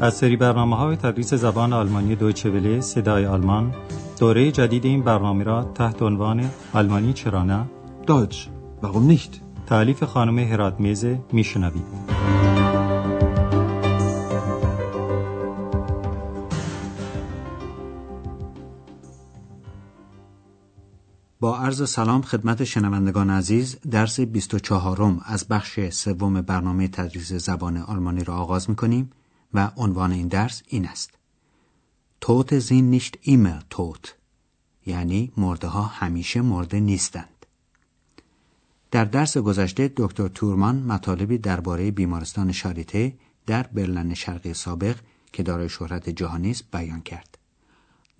از سری برنامه های تدریس زبان آلمانی دویچه وله صدای آلمان دوره جدید این برنامه را تحت عنوان آلمانی چرا نه؟ Deutsch, warum nicht? تعلیف خانم هرات میزه میشنوید. با عرض سلام خدمت شنوندگان عزیز درس 24 از بخش سوم برنامه تدریس زبان آلمانی را آغاز می کنیم و عنوان این درس این است. توت زین نیشت ایمر توت یعنی مرده ها همیشه مرده نیستند. در درس گذشته دکتر تورمان مطالبی درباره بیمارستان شاریته در برلن شرقی سابق که دارای شهرت جهانی است بیان کرد.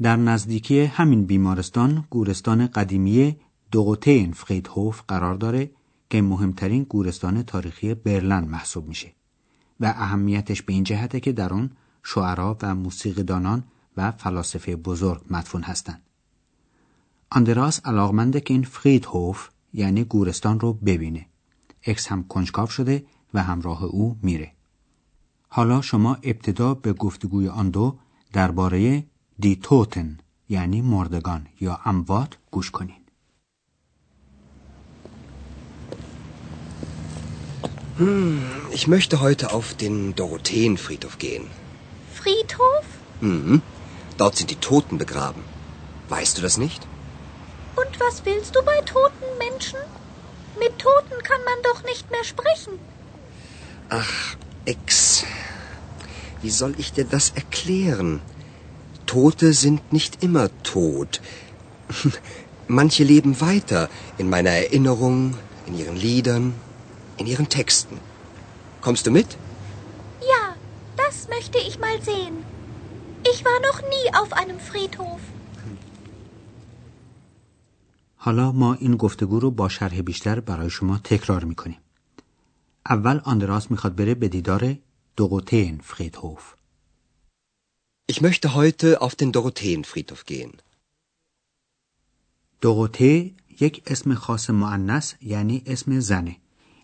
در نزدیکی همین بیمارستان گورستان قدیمی دوغوتین فریدهوف قرار داره که مهمترین گورستان تاریخی برلن محسوب میشه. و اهمیتش به این جهته که در آن شعرا و موسیقیدانان و فلاسفه بزرگ مدفون هستند. آندراس علاقمنده که این فریدهوف یعنی گورستان رو ببینه. اکس هم کنجکاو شده و همراه او میره. حالا شما ابتدا به گفتگوی آن دو درباره دی توتن یعنی مردگان یا اموات گوش Hm, ich möchte heute auf den Dorotheenfriedhof gehen. Friedhof? Mhm. Dort sind die Toten begraben. Weißt du das nicht? Und was willst du bei toten Menschen? Mit Toten kann man doch nicht mehr sprechen. Ach, Ex. Wie soll ich dir das erklären? Tote sind nicht immer tot. Manche leben weiter in meiner Erinnerung, in ihren Liedern, in ihren Texten. Kommst du mit? Ja, das möchte ich mal sehen. Ich war noch nie auf einem Friedhof. حالا ما این گفتگو رو با شرح بیشتر برای شما تکرار می‌کنیم. اول آندراس می‌خواد بره به دیدار دوغوتین فریدهوف. Ich möchte heute auf den Dorotheenfriedhof gehen. دوغوته یک اسم خاص معنس یعنی اسم زنه.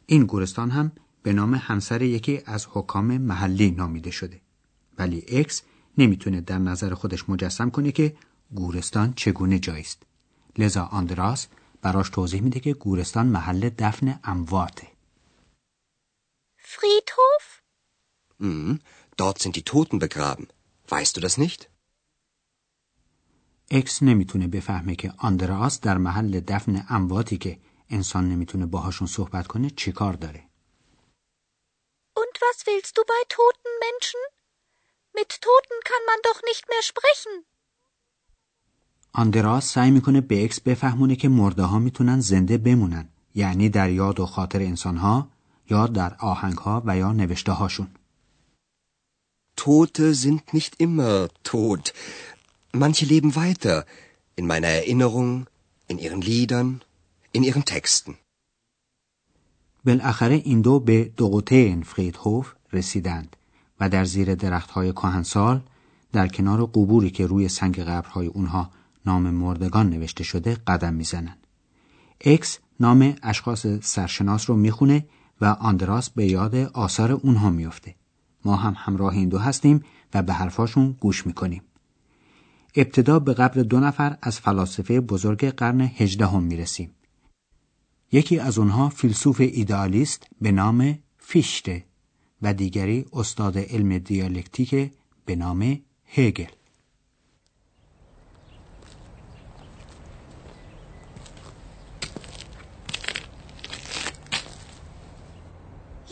این گورستان هم به نام همسر یکی از حکام محلی نامیده شده. ولی اکس نمی‌تونه در نظر خودش مجسم کنه که گورستان چگونه جایی است. لذا آندراس براش توضیح میده که گورستان محل دفن امواته. Friedhof? Mhm. Dort sind die Toten begraben. Weißt du das nicht? ایکس نمی‌تونه بفهمه که آندراس در محل دفن امواتی که انسان نمی‌تونه باهاشون صحبت کنه چیکار داره. Und was willst du bei toten Menschen? Mit Toten kann man doch nicht mehr sprechen. آندراس سعی می‌کنه به ایکس بفهمونه که مرده ها می‌تونن زنده بمونن یعنی در یاد و خاطر انسان ها یا در آهنگ ها و یا نوشته هاشون. Tote sind nicht immer tot. Manche leben weiter in meiner Erinnerung, in ihren Liedern, in ihren Texten. بالاخره این دو به دوغوتین فریدهوف رسیدند و در زیر درختهای کهنسال در کنار قبوری که روی سنگ قبرهای اونها نام مردگان نوشته شده قدم می‌زنند. اکس نام اشخاص سرشناس رو می‌خونه و آندراس به یاد آثار اونها میفته. ما هم همراه این دو هستیم و به حرفاشون گوش می‌کنیم. ابتدا به قبر دو نفر از فلاسفه بزرگ قرن هجدهم می‌رسیم. یکی از اونها فیلسوف ایدئالیست به نام فیشته و دیگری استاد علم دیالکتیک به نام هگل.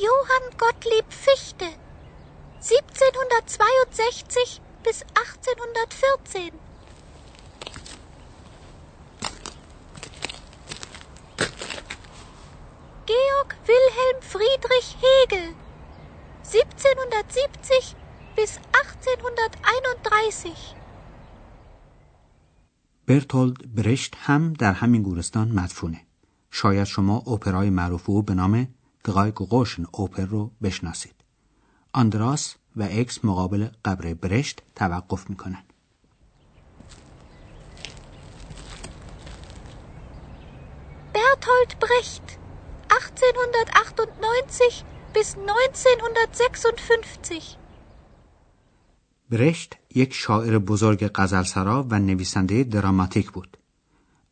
Johann Gottlieb Fichte. 1762 bis 1814. برتولد برشت هم در همین گورستان مدفونه. شاید شما اپرای معروف او به نام قوشن اوپر رو بشناسید. آندراس و اکس مقابل قبر برشت توقف می‌کنن. Bertolt Brecht. 1898 bis 1956. برشت یک شاعر بزرگ غزلسرا و نویسنده دراماتیک بود.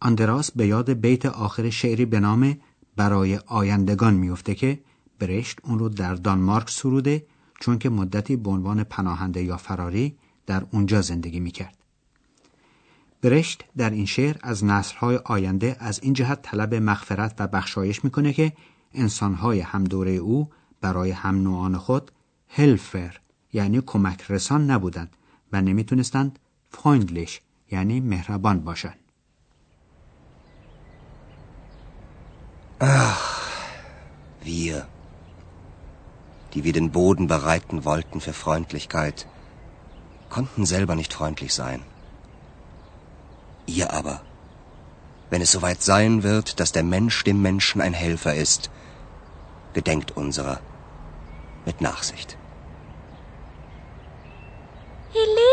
آندراس به یاد بیت آخر شعری به نام برای آیندگان میفته که برشت اون رو در دانمارک سروده چون که مدتی به عنوان پناهنده یا فراری در اونجا زندگی می‌کرد. برشت در این شعر از نسلهای آینده از این جهت طلب مغفرت و بخشایش می‌کنه که انسانهای هم دوره او برای هم نوعان خود هلفر یعنی کمک رسان نبودند و نمی‌تونستند فایندلش یعنی مهربان باشند. Ach, wir, die wir den Boden bereiten wollten für Freundlichkeit, konnten selber nicht freundlich sein. Ihr aber, wenn es soweit sein wird, dass der Mensch dem Menschen ein Helfer ist, gedenkt unserer mit Nachsicht.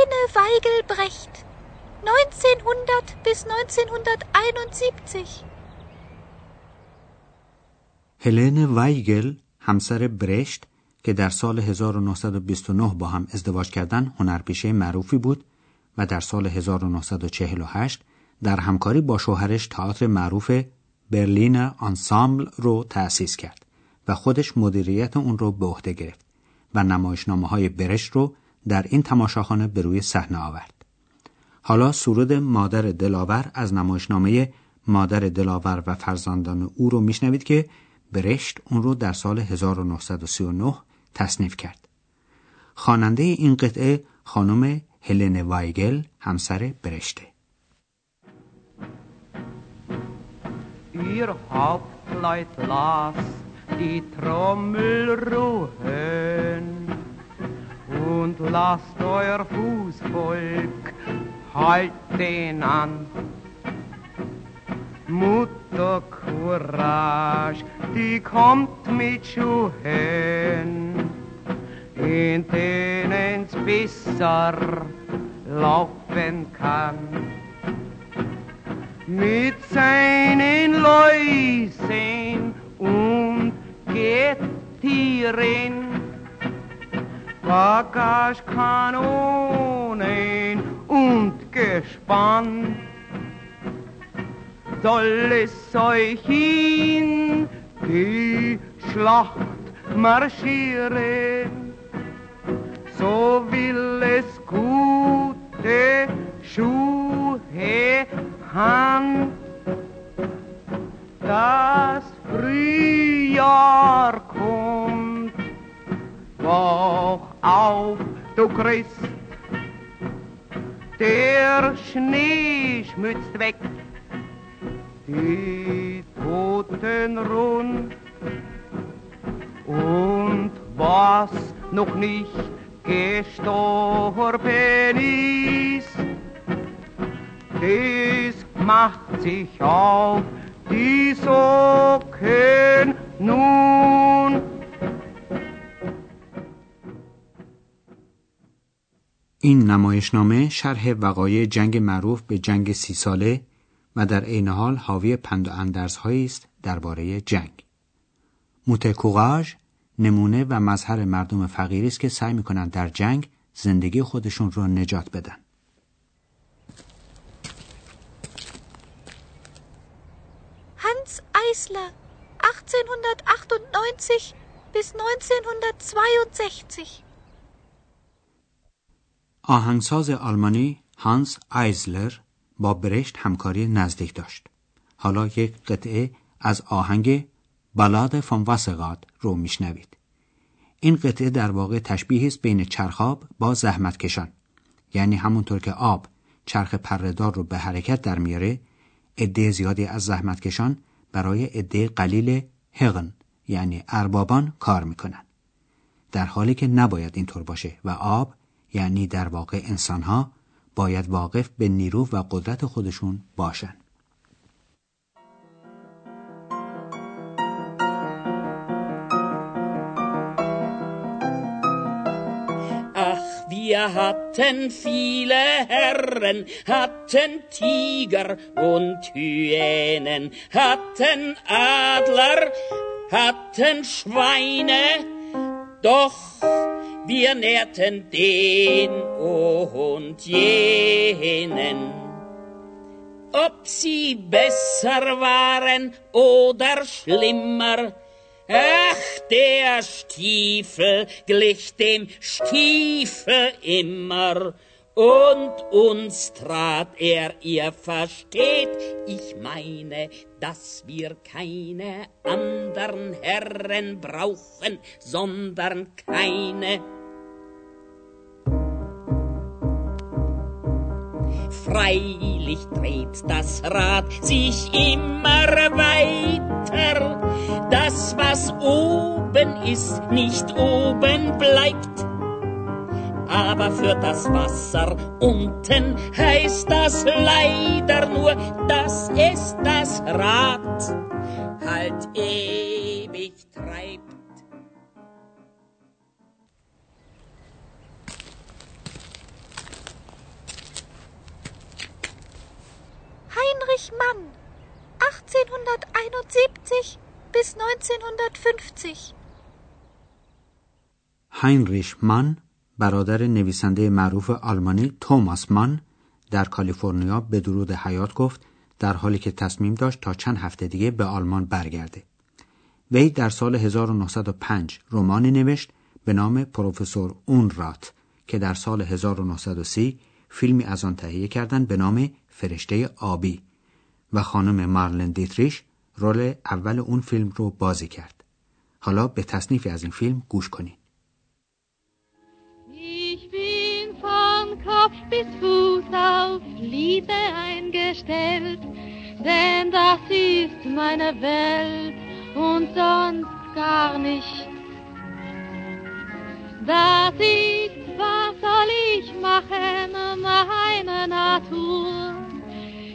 Helene Weigelbrecht, 1900 bis 1971 هلن وایگل همسر برشت که در سال 1929 با هم ازدواج کردن هنرپیشه معروفی بود و در سال 1948 در همکاری با شوهرش تئاتر معروف برلین آنسامبل رو تأسیس کرد و خودش مدیریت اون رو به عهده گرفت و نمایشنامه های برشت رو در این تماشاخانه به روی صحنه آورد. حالا سرود مادر دلاور از نمایشنامه مادر دلاور و فرزندان او رو میشنوید که برشت اون رو در سال 1939 تصنیف کرد. خواننده این قطعه خانم هلن وایگل همسر برشته. Ihr Hauptleut las die Trommel ruhen und lasst euer Fußvolk halt den an. Mutter Courage, die kommt mit Schuhen, in denen's besser laufen kann. Mit seinen Läusen und Gettieren, Bagagekanonen und Gespann. Soll es euch in die Schlacht marschieren, so will es gute Schuhe han. Das Frühjahr kommt, wach auf, du Christ, der Schnee schmützt weg die Toten rund. Und was noch nicht gestorben ist, das macht sich auf die Socken nun. این نمایشنامه شرح وقایع جنگ معروف به جنگ سی ساله و در عین حال حاوی پند و اندرزهایی است درباره جنگ. موتکوغاژ نمونه و مظهر مردم فقیری است که سعی می‌کنند در جنگ زندگی خودشون رو نجات بدن. Hans Eisler 1898 bis 1962 آهنگساز آلمانی هانس آیزلر با برشت همکاری نزدیک داشت. حالا یک قطعه از آهنگ بالاد فان واسقاد رو میشنوید. این قطعه در واقع تشبیه است بین چرخاب با زحمت کشان. یعنی همونطور که آب چرخ پردار رو به حرکت در میاره عده زیادی از زحمت کشان برای عده قلیل هغن یعنی اربابان کار می‌کنن. در حالی که نباید اینطور باشه و آب یعنی در واقع انسانها باید واقف به نیرو و قدرت خودشون باشن. Wir hatten viele Herren, hatten Tiger und Hyänen, hatten Adler, hatten Schweine, doch wir nährten den und jenen. Ob sie besser waren oder schlimmer, ach, der Stiefel glich dem Stiefel immer, und uns trat er, ihr versteht, ich meine, dass wir keine anderen Herren brauchen, sondern keine. Freilich dreht das Rad sich immer weiter, das, was oben ist, nicht oben bleibt aber für das Wasser unten heißt das leider nur, dass es das Rad halt ewig treibt. Heinrich Mann, 1871 bis 1950. Heinrich Mann برادر نویسنده معروف آلمانی توماس مان در کالیفرنیا به درود حیات گفت در حالی که تصمیم داشت تا چند هفته دیگه به آلمان برگرده. وی در سال 1905 رومانی نوشت به نام پروفسور اونرات که در سال 1930 فیلمی از آن تهیه کردند به نام فرشته آبی و خانم مارلن دیتریش رول اول اون فیلم رو بازی کرد. حالا به تصنیفی از این فیلم گوش کنید. Kopf bis Fuß auf Liebe eingestellt, denn das ist meine Welt und sonst gar nicht. Das ist, was soll ich machen, meine Natur.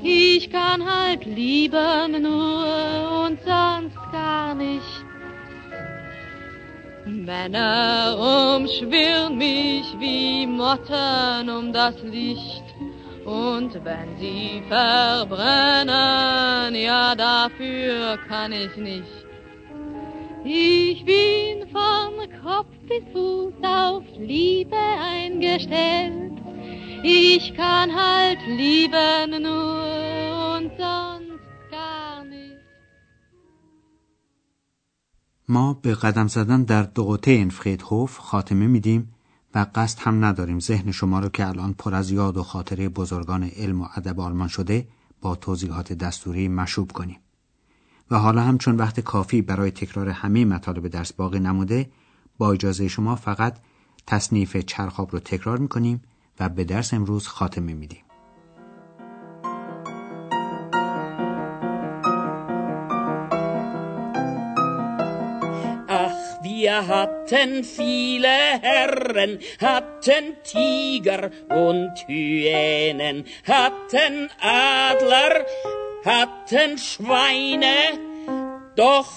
Ich kann halt lieben nur und sonst gar nicht. Männer umschwirren mich wie Motten um das Licht. Und wenn sie verbrennen, ja dafür kann ich nicht. Ich bin von Kopf Fuß auf Liebe eingestellt. Ich kann halt lieben nur und sonst ما به قدم زدن در دوقوته فريدهوف خاتمه میدیم و قصد هم نداریم ذهن شما رو که الان پر از یاد و خاطره بزرگان علم و ادب آلمان شده با توضیحات دستوری مشوب کنیم و حالا هم چون وقت کافی برای تکرار همه مطالب درس باقی نموده با اجازه شما فقط تصنیف چرخاب رو تکرار می‌کنیم و به درس امروز خاتمه میدیم Wir hatten viele Herren, hatten Tiger und Hyänen, hatten Adler, hatten Schweine, doch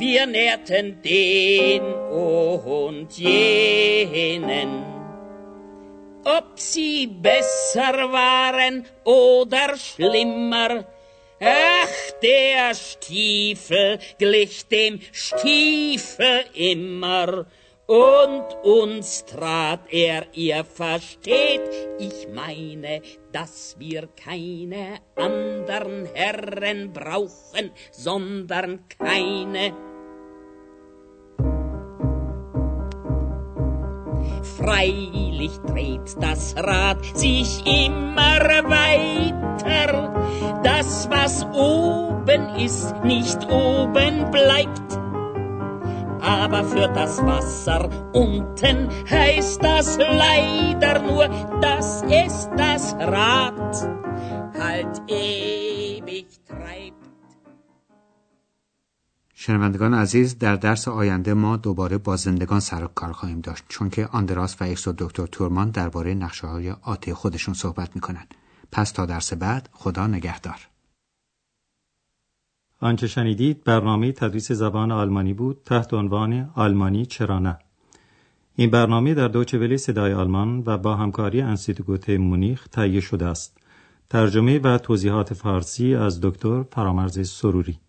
wir nährten den und jenen. Ob sie besser waren oder schlimmer, Ach, der Stiefel glich dem Stiefel immer, und uns trat er, ihr versteht, ich meine, dass wir keine andern Herren brauchen, sondern keine. Freilich dreht das Rad sich immer weiter, das, was oben ist, nicht oben bleibt. Aber für das Wasser unten heißt das leider nur, dass es das Rad halt ewig treibt. شنوندگان عزیز در درس آینده ما دوباره با زندگان سر کار خواهیم داشت چون که آندراس و ایکس و دکتر تورمان درباره نقشه های آتی خودشون صحبت می‌کنن. پس تا درس بعد خدا نگهدار. آنچه شنیدید برنامه تدریس زبان آلمانی بود تحت عنوان آلمانی چرا نه. این برنامه در دوچه ولی صدای آلمان و با همکاری انسیتگوت مونیخ تهیه شده است. ترجمه و توضیحات فارسی از دکتر فرامرز سروری.